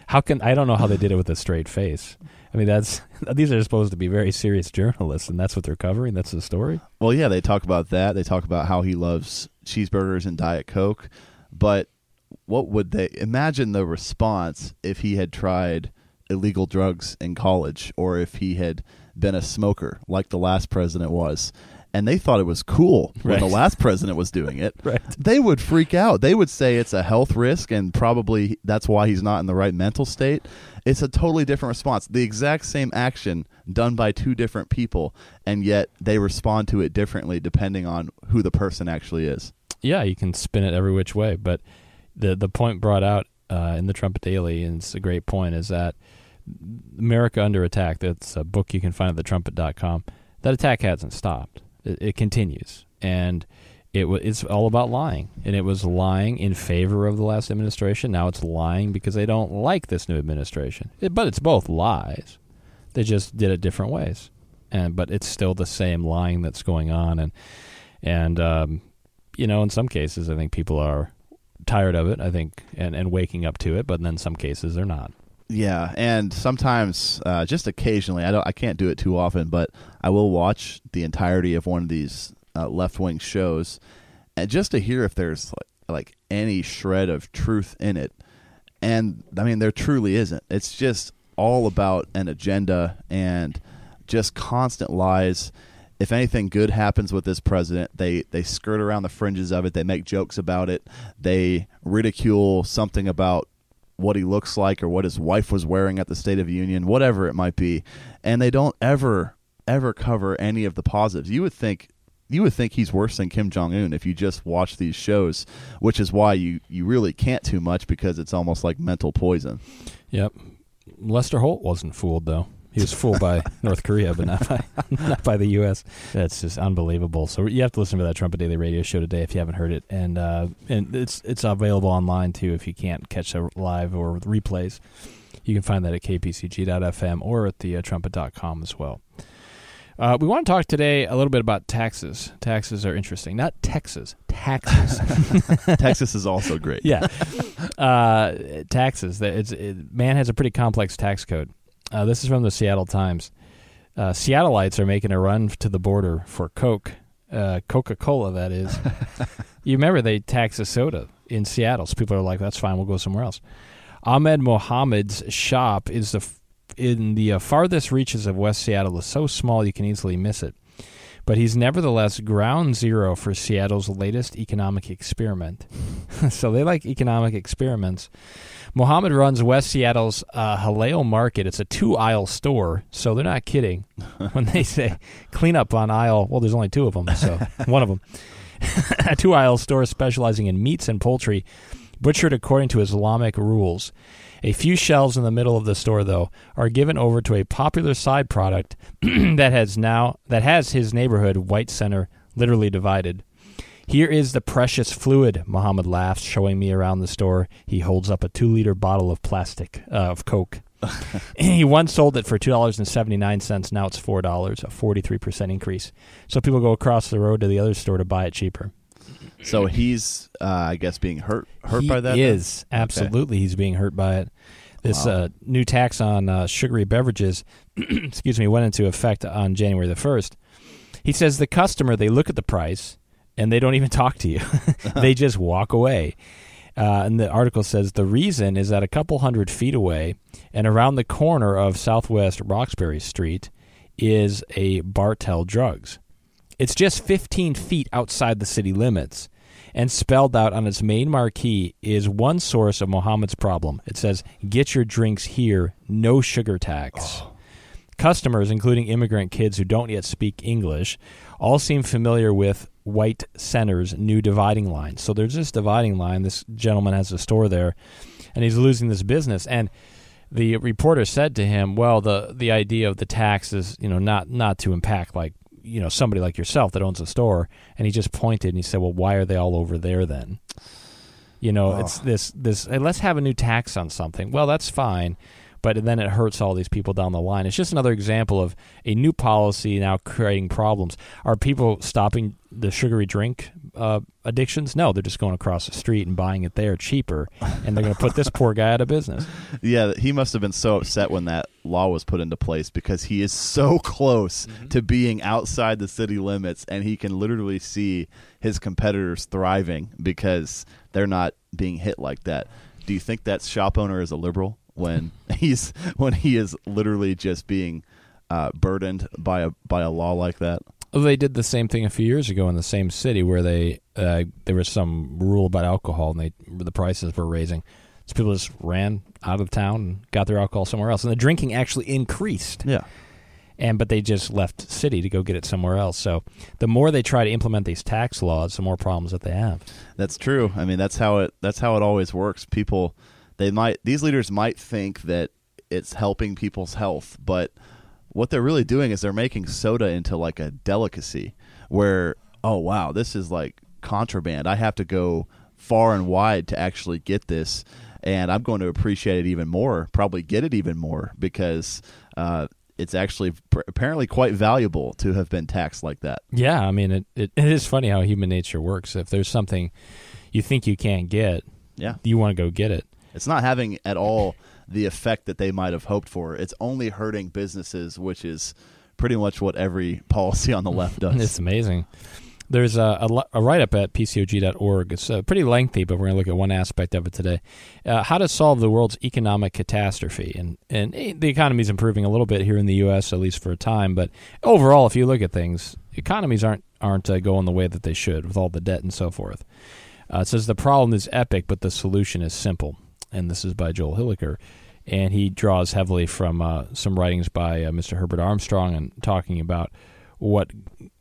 how can I don't know how they did it with a straight face. I mean, that's these are supposed to be very serious journalists, and that's what they're covering. That's the story. Well, yeah, they talk about that. They talk about how he loves cheeseburgers and diet coke. But what would they imagine the response if he had tried illegal drugs in college or if he had been a smoker like the last president was? and they thought it was cool when the last president was doing it. right. They would freak out. They would say it's a health risk and probably that's why he's not in the right mental state. It's a totally different response. The exact same action done by two different people, and yet they respond to it differently depending on who the person actually is yeah, you can spin it every which way. But the the point brought out uh, in the Trumpet Daily, and it's a great point, is that America Under Attack, that's a book you can find at thetrumpet.com, that attack hasn't stopped. It, it continues. And it w- it's all about lying. And it was lying in favor of the last administration. Now it's lying because they don't like this new administration. It, but it's both lies. They just did it different ways. And but it's still the same lying that's going on and and um, you know, in some cases, I think people are tired of it. I think and and waking up to it, but then some cases they're not. Yeah, and sometimes, uh, just occasionally, I don't, I can't do it too often, but I will watch the entirety of one of these uh, left wing shows, and just to hear if there's like, like any shred of truth in it. And I mean, there truly isn't. It's just all about an agenda and just constant lies if anything good happens with this president, they they skirt around the fringes of it. They make jokes about it. They ridicule something about what he looks like or what his wife was wearing at the State of the Union, whatever it might be, and they don't ever ever cover any of the positives. You would think you would think he's worse than Kim Jong Un if you just watch these shows, which is why you you really can't too much because it's almost like mental poison. Yep. Lester Holt wasn't fooled though. He was fooled by North Korea, but not by not by the U.S. That's just unbelievable. So you have to listen to that Trumpet Daily Radio show today if you haven't heard it, and uh, and it's it's available online too if you can't catch it live or replays. You can find that at kpcg.fm or at the uh, trumpet.com as well. Uh, we want to talk today a little bit about taxes. Taxes are interesting. Not Texas, taxes. Texas is also great. yeah, uh, taxes. It's, it, man has a pretty complex tax code. Uh, this is from the Seattle Times. Uh, Seattleites are making a run to the border for Coke, uh, Coca Cola. That is. you remember they tax a soda in Seattle, so people are like, "That's fine, we'll go somewhere else." Ahmed Mohammed's shop is the in the uh, farthest reaches of West Seattle is so small you can easily miss it. But he's nevertheless ground zero for Seattle's latest economic experiment. so they like economic experiments. Mohammed runs West Seattle's uh, Haleo Market. It's a two aisle store, so they're not kidding when they say clean up on aisle. Well, there's only two of them, so one of them. a two aisle store specializing in meats and poultry, butchered according to Islamic rules. A few shelves in the middle of the store, though, are given over to a popular side product that has now that has his neighborhood White Center literally divided. Here is the precious fluid, Muhammad laughs, showing me around the store. He holds up a two liter bottle of plastic uh, of Coke. he once sold it for two dollars and seventy nine cents. Now it's four dollars, a forty three percent increase. So people go across the road to the other store to buy it cheaper. So he's, uh, I guess, being hurt hurt he by that. Is then? absolutely okay. he's being hurt by it. This wow. uh, new tax on uh, sugary beverages, excuse me, went into effect on January the first. He says the customer they look at the price and they don't even talk to you; they just walk away. Uh, and the article says the reason is that a couple hundred feet away and around the corner of Southwest Roxbury Street is a Bartell Drugs. It's just 15 feet outside the city limits. And spelled out on its main marquee is one source of Mohammed's problem. It says, Get your drinks here, no sugar tax. Oh. Customers, including immigrant kids who don't yet speak English, all seem familiar with White Center's new dividing line. So there's this dividing line. This gentleman has a store there, and he's losing this business. And the reporter said to him, "Well, the the idea of the tax is, you know, not not to impact like you know somebody like yourself that owns a store and he just pointed and he said well why are they all over there then you know oh. it's this this hey, let's have a new tax on something well that's fine but then it hurts all these people down the line. It's just another example of a new policy now creating problems. Are people stopping the sugary drink uh, addictions? No, they're just going across the street and buying it there cheaper, and they're going to put this poor guy out of business. Yeah, he must have been so upset when that law was put into place because he is so close mm-hmm. to being outside the city limits, and he can literally see his competitors thriving because they're not being hit like that. Do you think that shop owner is a liberal? When he's when he is literally just being uh, burdened by a by a law like that. Well, they did the same thing a few years ago in the same city where they uh, there was some rule about alcohol and they the prices were raising. So people just ran out of town and got their alcohol somewhere else, and the drinking actually increased. Yeah. And but they just left city to go get it somewhere else. So the more they try to implement these tax laws, the more problems that they have. That's true. I mean, that's how it that's how it always works. People they might these leaders might think that it's helping people's health, but what they're really doing is they're making soda into like a delicacy where oh wow, this is like contraband. I have to go far and wide to actually get this and I'm going to appreciate it even more, probably get it even more because uh, it's actually pr- apparently quite valuable to have been taxed like that. Yeah, I mean, it, it, it is funny how human nature works. If there's something you think you can't get, yeah, you want to go get it. It's not having at all the effect that they might have hoped for. It's only hurting businesses, which is pretty much what every policy on the left does. it's amazing. There's a, a, a write up at pcog.org. It's uh, pretty lengthy, but we're going to look at one aspect of it today. Uh, how to solve the world's economic catastrophe. And, and eh, the economy is improving a little bit here in the U.S., at least for a time. But overall, if you look at things, economies aren't, aren't uh, going the way that they should with all the debt and so forth. Uh, it says the problem is epic, but the solution is simple. And this is by Joel Hilliker. And he draws heavily from uh, some writings by uh, Mr. Herbert Armstrong and talking about what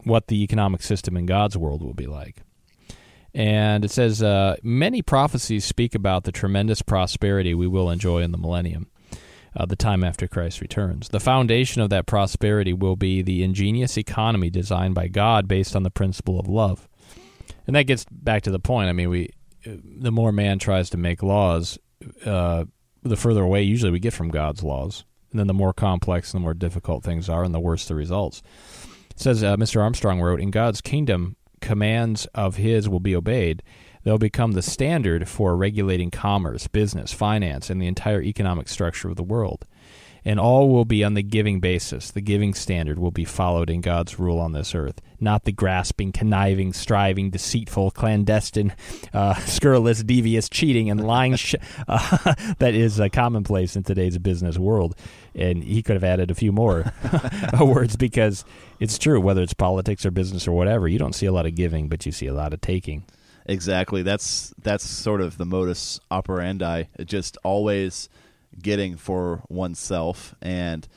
what the economic system in God's world will be like. And it says uh, many prophecies speak about the tremendous prosperity we will enjoy in the millennium, uh, the time after Christ returns. The foundation of that prosperity will be the ingenious economy designed by God based on the principle of love. And that gets back to the point. I mean, we the more man tries to make laws, uh, the further away usually we get from God's laws. And then the more complex and the more difficult things are, and the worse the results. It says uh, Mr. Armstrong wrote, "In God's kingdom, commands of His will be obeyed." They'll become the standard for regulating commerce, business, finance, and the entire economic structure of the world and all will be on the giving basis. The giving standard will be followed in God's rule on this earth, not the grasping, conniving, striving, deceitful, clandestine, uh, scurrilous, devious, cheating, and lying sh- uh, that is uh, commonplace in today's business world. And he could have added a few more words because it's true, whether it's politics or business or whatever, you don't see a lot of giving, but you see a lot of taking. Exactly. That's that's sort of the modus operandi. It just always getting for oneself, and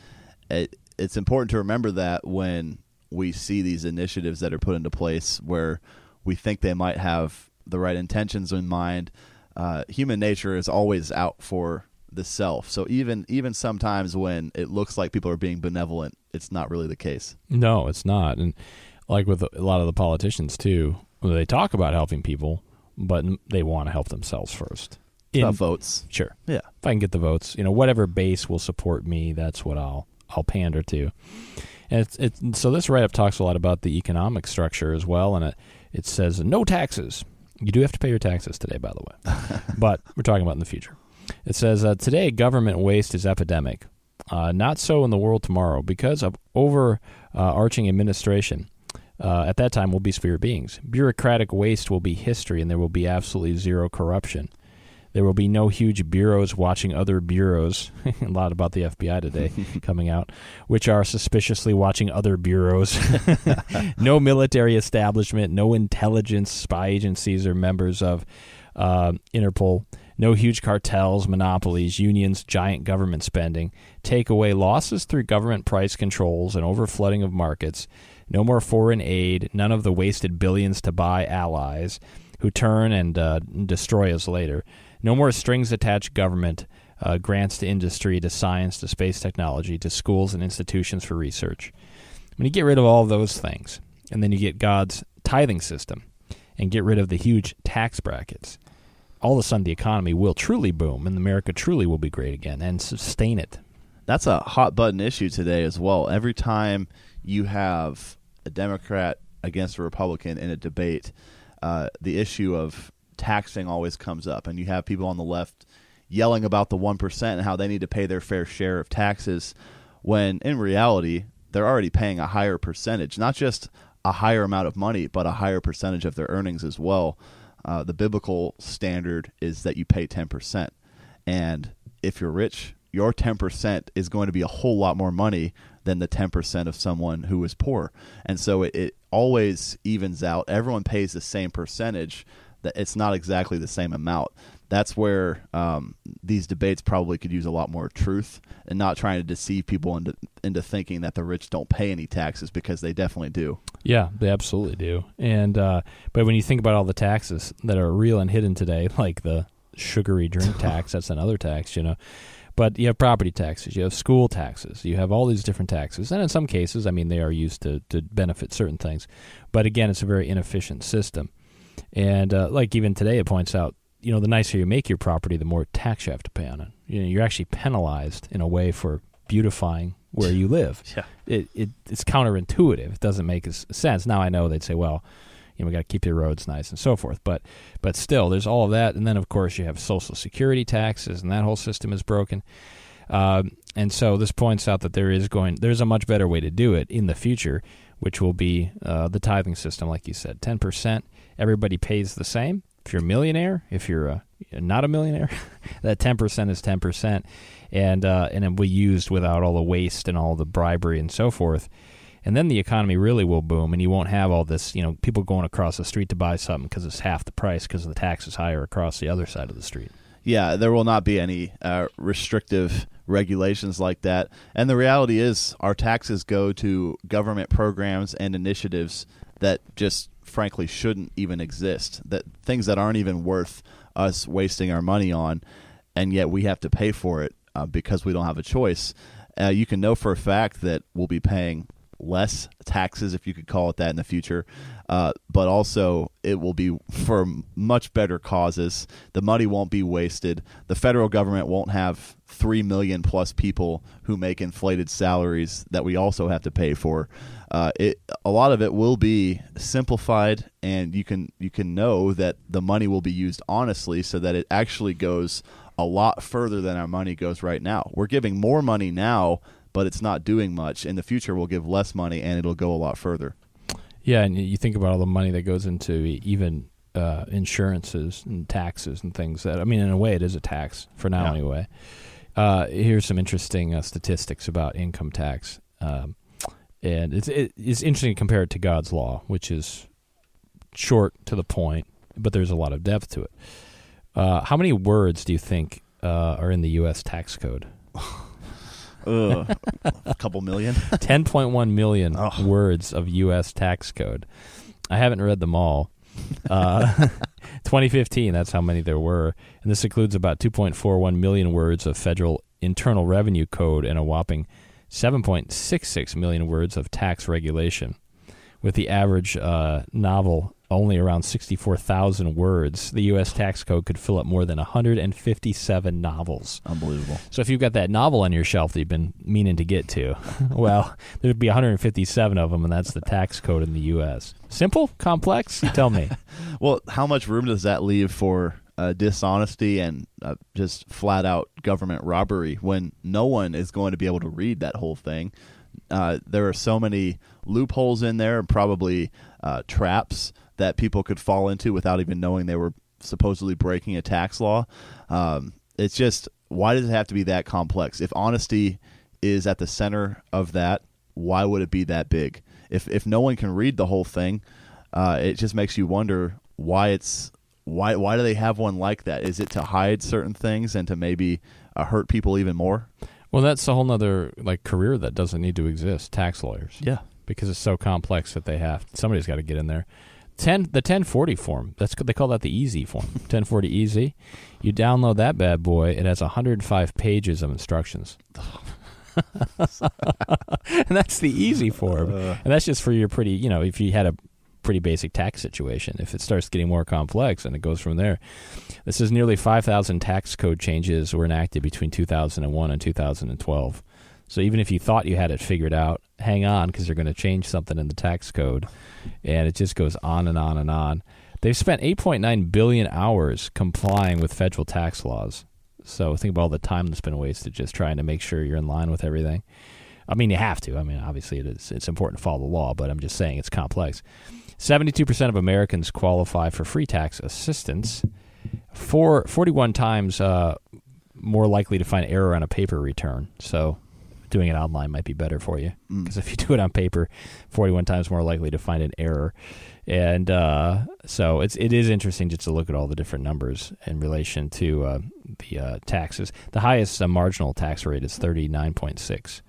it, it's important to remember that when we see these initiatives that are put into place where we think they might have the right intentions in mind. Uh, human nature is always out for the self. So even even sometimes when it looks like people are being benevolent, it's not really the case. No, it's not. And like with a lot of the politicians too, they talk about helping people, but they want to help themselves first in votes. Sure. Yeah. If I can get the votes, you know, whatever base will support me, that's what I'll I'll pander to. And it's, it's so this write up talks a lot about the economic structure as well, and it it says no taxes. You do have to pay your taxes today, by the way, but we're talking about in the future. It says uh, today government waste is epidemic. Uh, not so in the world tomorrow because of overarching uh, administration. Uh, at that time, will be spirit beings. Bureaucratic waste will be history, and there will be absolutely zero corruption. There will be no huge bureaus watching other bureaus. a lot about the FBI today coming out, which are suspiciously watching other bureaus. no military establishment, no intelligence spy agencies or members of uh, Interpol. No huge cartels, monopolies, unions, giant government spending. Take away losses through government price controls and overflooding of markets. No more foreign aid. None of the wasted billions to buy allies who turn and uh, destroy us later. No more strings attached government uh, grants to industry, to science, to space technology, to schools and institutions for research. When you get rid of all of those things, and then you get God's tithing system, and get rid of the huge tax brackets, all of a sudden the economy will truly boom, and America truly will be great again and sustain it. That's a hot button issue today as well. Every time you have a Democrat against a Republican in a debate, uh, the issue of taxing always comes up, and you have people on the left yelling about the 1% and how they need to pay their fair share of taxes when in reality they're already paying a higher percentage, not just a higher amount of money, but a higher percentage of their earnings as well. Uh, the biblical standard is that you pay 10%. And if you're rich, your 10% is going to be a whole lot more money than the 10% of someone who is poor. And so it, it always evens out. Everyone pays the same percentage, that it's not exactly the same amount. That's where um, these debates probably could use a lot more truth and not trying to deceive people into into thinking that the rich don't pay any taxes because they definitely do. Yeah, they absolutely do. And uh, but when you think about all the taxes that are real and hidden today, like the sugary drink tax, that's another tax, you know. But you have property taxes, you have school taxes, you have all these different taxes. And in some cases, I mean, they are used to, to benefit certain things. But again, it's a very inefficient system. And uh, like even today, it points out, you know, the nicer you make your property, the more tax you have to pay on it. You know, you're actually penalized in a way for beautifying where you live. yeah. It, it it's counterintuitive. It doesn't make sense. Now I know they'd say, well, you know, we got to keep your roads nice and so forth. But but still, there's all of that, and then of course you have Social Security taxes, and that whole system is broken. Uh, and so this points out that there is going there's a much better way to do it in the future, which will be uh, the tithing system, like you said, ten percent everybody pays the same. If you're a millionaire, if you're a, not a millionaire, that 10% is 10%. And, uh, and it will be used without all the waste and all the bribery and so forth. And then the economy really will boom, and you won't have all this, you know, people going across the street to buy something because it's half the price because the tax is higher across the other side of the street. Yeah, there will not be any uh, restrictive regulations like that. And the reality is, our taxes go to government programs and initiatives that just frankly shouldn't even exist. That things that aren't even worth us wasting our money on, and yet we have to pay for it uh, because we don't have a choice. Uh, you can know for a fact that we'll be paying less taxes, if you could call it that, in the future. Uh, but also, it will be for much better causes. The money won't be wasted. The federal government won't have three million plus people who make inflated salaries that we also have to pay for. Uh, it a lot of it will be simplified, and you can you can know that the money will be used honestly, so that it actually goes a lot further than our money goes right now. We're giving more money now but it's not doing much. In the future, we'll give less money and it'll go a lot further. Yeah, and you think about all the money that goes into even uh, insurances and taxes and things that I mean, in a way, it is a tax for now, yeah. anyway. Uh, here's some interesting uh, statistics about income tax, um, and it's it, it's interesting to compare it to God's law, which is short to the point, but there's a lot of depth to it. Uh, how many words do you think uh, are in the U.S. tax code? A couple million. 10.1 million oh. words of U.S. tax code. I haven't read them all. Uh, 2015, that's how many there were. And this includes about 2.41 million words of federal internal revenue code and a whopping 7.66 million words of tax regulation. With the average uh, novel only around 64,000 words, the U.S. tax code could fill up more than 157 novels. Unbelievable. So if you've got that novel on your shelf that you've been meaning to get to, well, there'd be 157 of them, and that's the tax code in the U.S. Simple? Complex? You tell me. well, how much room does that leave for uh, dishonesty and uh, just flat out government robbery when no one is going to be able to read that whole thing? Uh, there are so many loopholes in there and probably uh, traps that people could fall into without even knowing they were supposedly breaking a tax law. Um, it's just why does it have to be that complex? If honesty is at the center of that, why would it be that big? If if no one can read the whole thing, uh, it just makes you wonder why it's why why do they have one like that? Is it to hide certain things and to maybe uh, hurt people even more? Well, that's a whole other like career that doesn't need to exist. Tax lawyers, yeah, because it's so complex that they have somebody's got to get in there. 10 the 1040 form. That's they call that the easy form. 1040 easy. You download that bad boy. It has 105 pages of instructions. and that's the easy form. Uh, and that's just for your pretty, you know, if you had a pretty basic tax situation. If it starts getting more complex, and it goes from there. This is nearly 5,000 tax code changes were enacted between 2001 and 2012. So even if you thought you had it figured out, hang on because they're going to change something in the tax code, and it just goes on and on and on. They've spent 8.9 billion hours complying with federal tax laws. So think about all the time that's been wasted just trying to make sure you're in line with everything. I mean, you have to. I mean, obviously it is. It's important to follow the law, but I'm just saying it's complex. 72% of Americans qualify for free tax assistance. For 41 times uh, more likely to find error on a paper return. So doing it online might be better for you because mm. if you do it on paper, 41 times more likely to find an error. And uh, so it's it is interesting just to look at all the different numbers in relation to uh, the uh, taxes. The highest uh, marginal tax rate is 39.6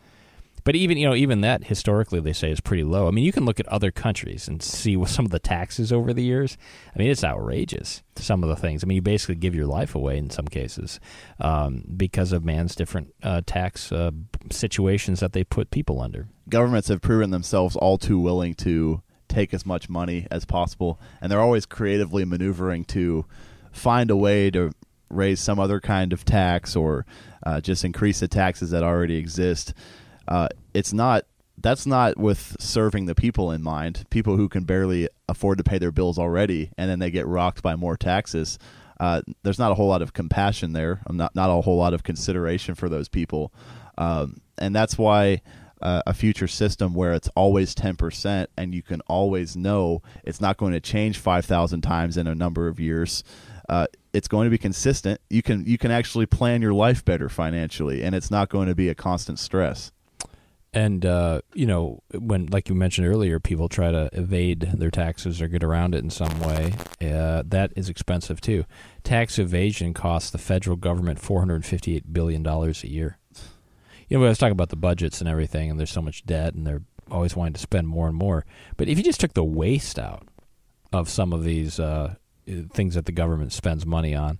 but even you know even that historically they say is pretty low. I mean, you can look at other countries and see what some of the taxes over the years. I mean, it's outrageous. Some of the things. I mean, you basically give your life away in some cases um, because of man's different uh, tax uh, situations that they put people under. Governments have proven themselves all too willing to take as much money as possible, and they're always creatively maneuvering to find a way to raise some other kind of tax or uh, just increase the taxes that already exist uh, it's not that's not with serving the people in mind. People who can barely afford to pay their bills already, and then they get rocked by more taxes. Uh, there's not a whole lot of compassion there. Not not a whole lot of consideration for those people, um, and that's why uh, a future system where it's always 10% and you can always know it's not going to change 5,000 times in a number of years. Uh, it's going to be consistent. You can you can actually plan your life better financially, and it's not going to be a constant stress. And uh, you know, when like you mentioned earlier, people try to evade their taxes or get around it in some way. Uh, that is expensive too. Tax evasion costs the federal government four hundred fifty-eight billion dollars a year. You know, I was talking about the budgets and everything, and there's so much debt, and they're always wanting to spend more and more. But if you just took the waste out of some of these uh, things that the government spends money on,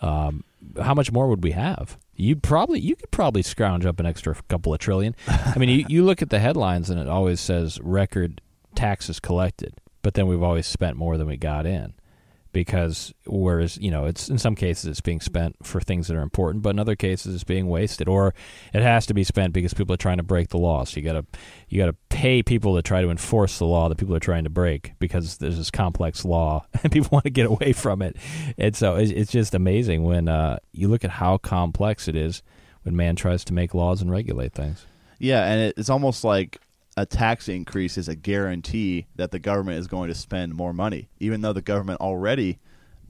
um, how much more would we have? You probably you could probably scrounge up an extra couple of trillion. I mean, you, you look at the headlines and it always says record taxes collected, but then we've always spent more than we got in because whereas you know it's in some cases it's being spent for things that are important but in other cases it's being wasted or it has to be spent because people are trying to break the law so you got to you got to pay people to try to enforce the law that people are trying to break because there's this complex law and people want to get away from it. And so it's just amazing when uh, you look at how complex it is when man tries to make laws and regulate things. Yeah and it's almost like a tax increase is a guarantee that the government is going to spend more money, even though the government already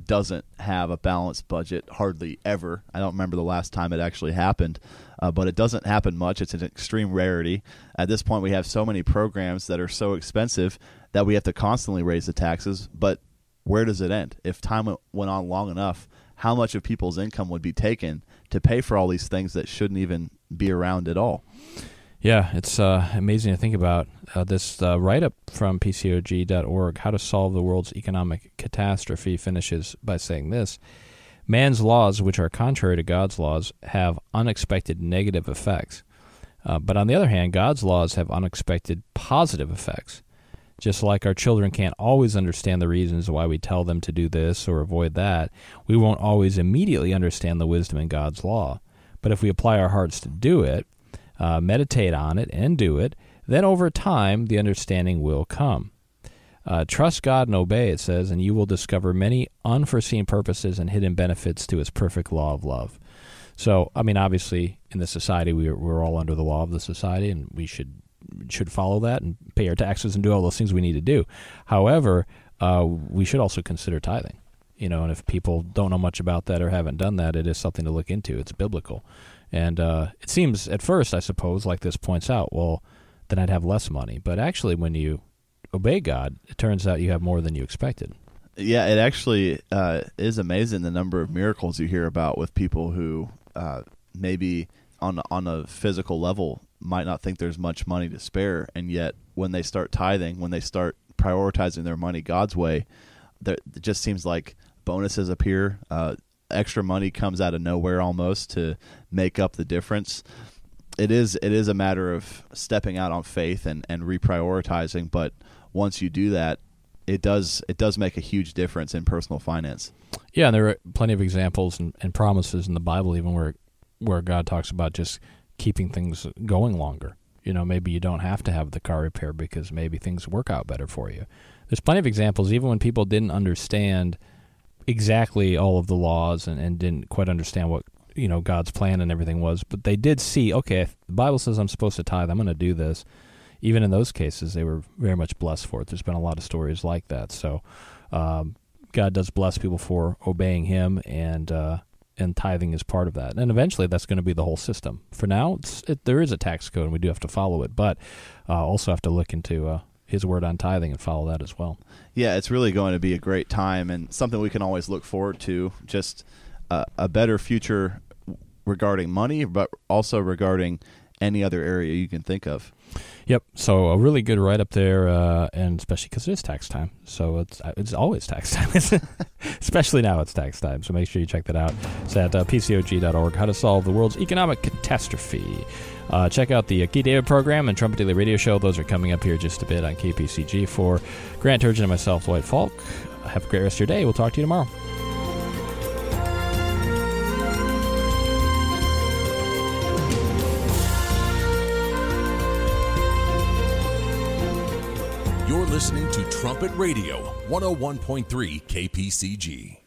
doesn't have a balanced budget hardly ever. I don't remember the last time it actually happened, uh, but it doesn't happen much. It's an extreme rarity. At this point, we have so many programs that are so expensive that we have to constantly raise the taxes. But where does it end? If time went on long enough, how much of people's income would be taken to pay for all these things that shouldn't even be around at all? Yeah, it's uh, amazing to think about. Uh, this uh, write up from PCOG.org, How to Solve the World's Economic Catastrophe, finishes by saying this Man's laws, which are contrary to God's laws, have unexpected negative effects. Uh, but on the other hand, God's laws have unexpected positive effects. Just like our children can't always understand the reasons why we tell them to do this or avoid that, we won't always immediately understand the wisdom in God's law. But if we apply our hearts to do it, uh, meditate on it, and do it, then over time the understanding will come. Uh, trust God and obey, it says, and you will discover many unforeseen purposes and hidden benefits to His perfect law of love. So, I mean, obviously, in the society, we're, we're all under the law of the society, and we should should follow that and pay our taxes and do all those things we need to do. However, uh, we should also consider tithing. You know, and if people don't know much about that or haven't done that, it is something to look into. It's biblical. And uh, it seems at first, I suppose, like this points out, well, then I'd have less money. But actually, when you obey God, it turns out you have more than you expected. Yeah, it actually uh, is amazing the number of miracles you hear about with people who uh, maybe on on a physical level might not think there's much money to spare, and yet when they start tithing, when they start prioritizing their money God's way, it just seems like bonuses appear. Uh, extra money comes out of nowhere almost to make up the difference. It is it is a matter of stepping out on faith and, and reprioritizing, but once you do that, it does it does make a huge difference in personal finance. Yeah, and there are plenty of examples and, and promises in the Bible even where where God talks about just keeping things going longer. You know, maybe you don't have to have the car repair because maybe things work out better for you. There's plenty of examples, even when people didn't understand exactly all of the laws and, and didn't quite understand what you know God's plan and everything was, but they did see. Okay, the Bible says I'm supposed to tithe. I'm going to do this. Even in those cases, they were very much blessed for it. There's been a lot of stories like that. So um, God does bless people for obeying Him, and uh, and tithing is part of that. And eventually, that's going to be the whole system. For now, it, there is a tax code, and we do have to follow it, but uh, also have to look into uh, his word on tithing and follow that as well. Yeah, it's really going to be a great time and something we can always look forward to. Just uh, a better future regarding money, but also regarding any other area you can think of. Yep. So a really good write up there, uh, and especially because it is tax time. So it's it's always tax time, especially now it's tax time. So make sure you check that out. It's at uh, pcog.org. How to solve the world's economic catastrophe. Uh, check out the Key David program and Trumpet Daily Radio Show. Those are coming up here just a bit on KPCG. For Grant Turgeon and myself, Dwight Falk. Have a great rest of your day. We'll talk to you tomorrow. You're listening to Trumpet Radio, 101.3 KPCG.